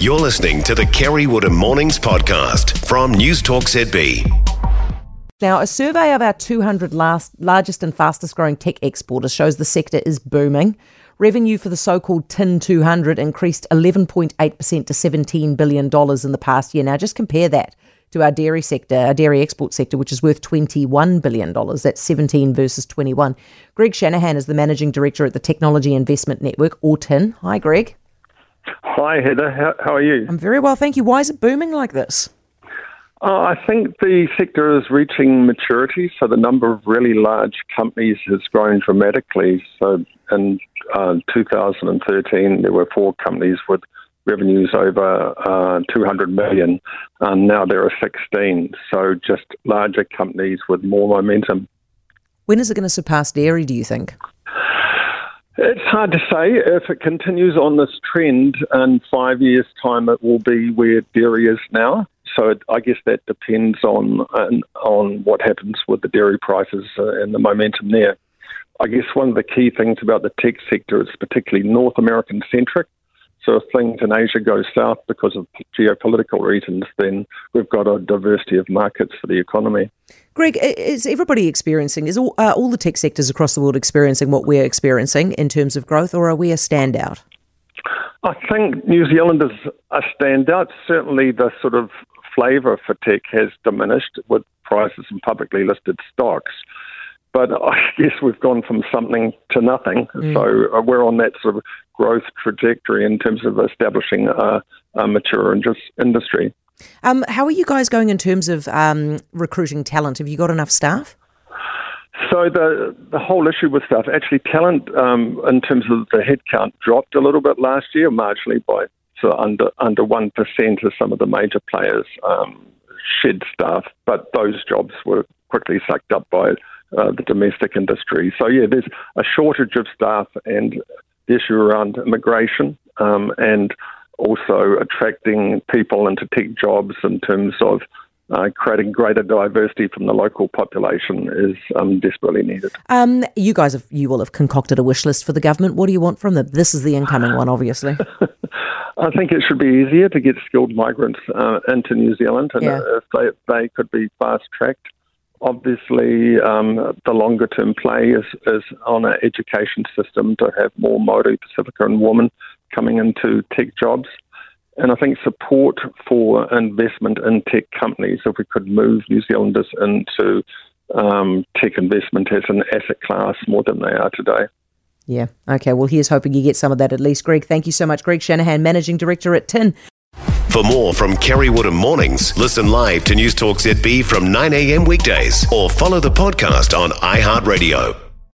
You're listening to the Kerre Woodham Mornings podcast from News Talk ZB. Now, a survey of our 200 last, largest and fastest growing tech exporters shows the sector is booming. Revenue for the so called TIN 200 increased 11.8% to $17 billion in the past year. Now, just compare that to our dairy sector, our dairy export sector, which is worth $21 billion. That's 17 versus 21. Greg Shanahan is the managing director at the Technology Investment Network, or TIN. Hi, Greg. Hi, Heather. How, how are you? I'm very well, thank you. Why is it booming like this? Uh, I think the sector is reaching maturity, so the number of really large companies has grown dramatically. So in uh, 2013, there were four companies with revenues over uh, 200 million, and now there are 16. So just larger companies with more momentum. When is it going to surpass dairy, do you think? It's hard to say. If it continues on this trend, in five years' time, it will be where dairy is now. So it, I guess that depends on on what happens with the dairy prices uh, and the momentum there. I guess one of the key things about the tech sector is particularly North American centric. So if things in Asia go south because of geopolitical reasons, then we've got a diversity of markets for the economy. Greg, is everybody experiencing, is all, uh, all the tech sectors across the world experiencing what we're experiencing in terms of growth, or are we a standout? I think New Zealand is a standout. Certainly, the sort of flavour for tech has diminished with prices in publicly listed stocks. But I guess we've gone from something to nothing. Mm. So uh, we're on that sort of growth trajectory in terms of establishing a, a mature industry. Um, how are you guys going in terms of um, recruiting talent? Have you got enough staff? So the the whole issue with staff, actually, talent um, in terms of the headcount dropped a little bit last year, marginally by so under under one percent of some of the major players um, shed staff, but those jobs were quickly sucked up by uh, the domestic industry. So yeah, there's a shortage of staff and the issue around immigration um, and also attracting people into tech jobs in terms of uh, creating greater diversity from the local population is um, desperately needed. Um, you guys have you will have concocted a wish list for the government. What do you want from them? This is the incoming one, obviously. I think it should be easier to get skilled migrants uh, into New Zealand, and yeah. if they, they could be fast tracked. Obviously, um, the longer term play is, is on our education system to have more Maori, Pasifika, and women coming into tech jobs. And I think support for investment in tech companies, if we could move New Zealanders into um, tech investment as an asset class more than they are today. Yeah. Okay. Well, here's hoping you get some of that at least. Greg, thank you so much. Greg Shanahan, Managing Director at TIN. For more from Kerre Woodham Mornings, listen live to News Talk ZB from 9 a.m. weekdays or follow the podcast on iHeartRadio.